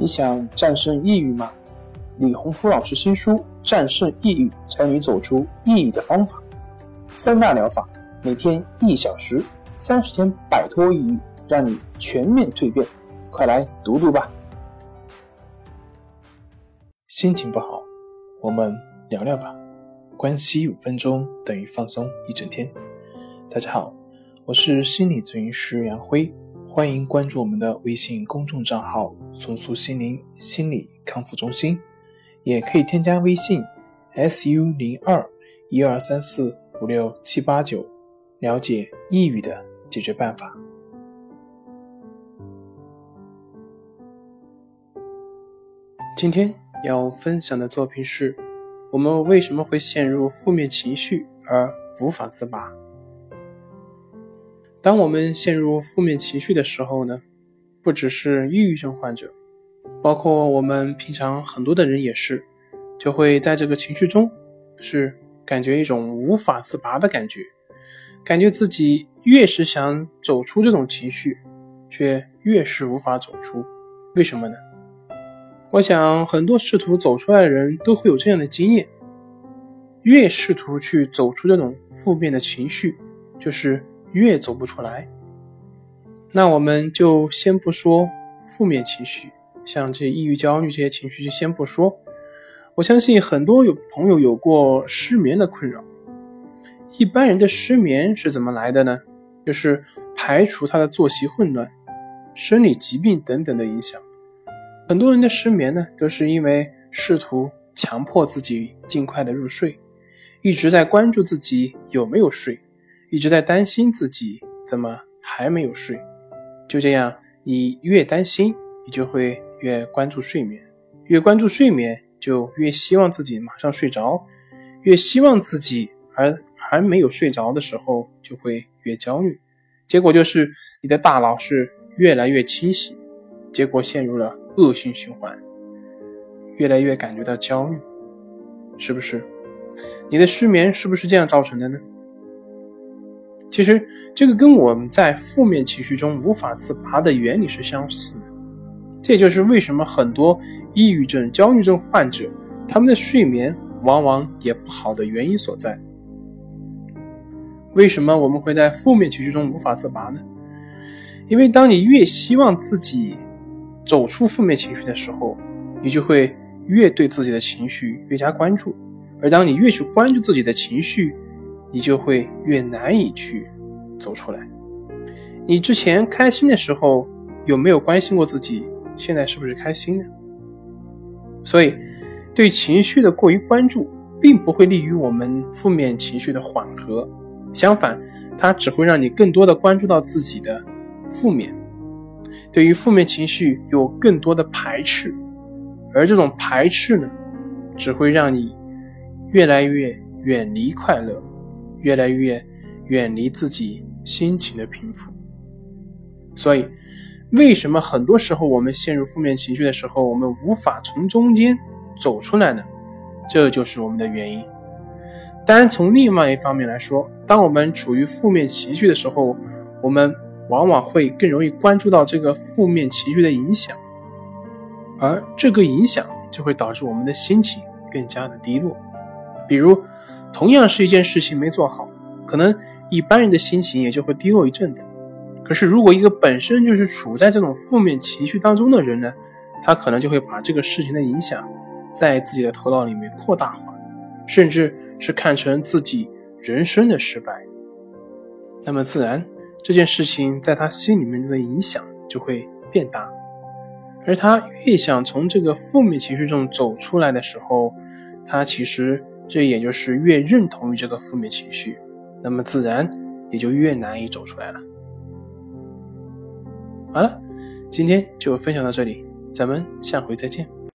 你想战胜抑郁吗？李洪福老师新书《战胜抑郁，教你走出抑郁的方法》，三大疗法，每天一小时，三十天摆脱抑郁，让你全面蜕变。快来读读吧！心情不好，我们聊聊吧。关系五分钟等于放松一整天。大家好，我是心理咨询师杨辉，欢迎关注我们的微信公众账号“重塑心灵心理康复中心”。也可以添加微信 s u 零二一二三四五六七八九，了解抑郁的解决办法。今天要分享的作品是：我们为什么会陷入负面情绪而无法自拔？当我们陷入负面情绪的时候呢，不只是抑郁症患者。包括我们平常很多的人也是，就会在这个情绪中，是感觉一种无法自拔的感觉，感觉自己越是想走出这种情绪，却越是无法走出。为什么呢？我想很多试图走出来的人都会有这样的经验：越试图去走出这种负面的情绪，就是越走不出来。那我们就先不说负面情绪。像这些抑郁、焦虑这些情绪就先不说，我相信很多有朋友有过失眠的困扰。一般人的失眠是怎么来的呢？就是排除他的作息混乱、生理疾病等等的影响。很多人的失眠呢，都是因为试图强迫自己尽快的入睡，一直在关注自己有没有睡，一直在担心自己怎么还没有睡。就这样，你越担心，你就会。越关注睡眠，越关注睡眠，就越希望自己马上睡着；越希望自己还还没有睡着的时候，就会越焦虑。结果就是你的大脑是越来越清醒，结果陷入了恶性循环，越来越感觉到焦虑，是不是？你的失眠是不是这样造成的呢？其实这个跟我们在负面情绪中无法自拔的原理是相似的。这也就是为什么很多抑郁症、焦虑症患者，他们的睡眠往往也不好的原因所在。为什么我们会在负面情绪中无法自拔呢？因为当你越希望自己走出负面情绪的时候，你就会越对自己的情绪越加关注；而当你越去关注自己的情绪，你就会越难以去走出来。你之前开心的时候，有没有关心过自己？现在是不是开心呢？所以，对情绪的过于关注，并不会利于我们负面情绪的缓和。相反，它只会让你更多的关注到自己的负面，对于负面情绪有更多的排斥。而这种排斥呢，只会让你越来越远离快乐，越来越远离自己心情的平复。所以。为什么很多时候我们陷入负面情绪的时候，我们无法从中间走出来呢？这就是我们的原因。当然，从另外一方面来说，当我们处于负面情绪的时候，我们往往会更容易关注到这个负面情绪的影响，而这个影响就会导致我们的心情更加的低落。比如，同样是一件事情没做好，可能一般人的心情也就会低落一阵子。可是，如果一个本身就是处在这种负面情绪当中的人呢，他可能就会把这个事情的影响在自己的头脑里面扩大化，甚至是看成自己人生的失败。那么，自然这件事情在他心里面的影响就会变大。而他越想从这个负面情绪中走出来的时候，他其实这也就是越认同于这个负面情绪，那么自然也就越难以走出来了。好了，今天就分享到这里，咱们下回再见。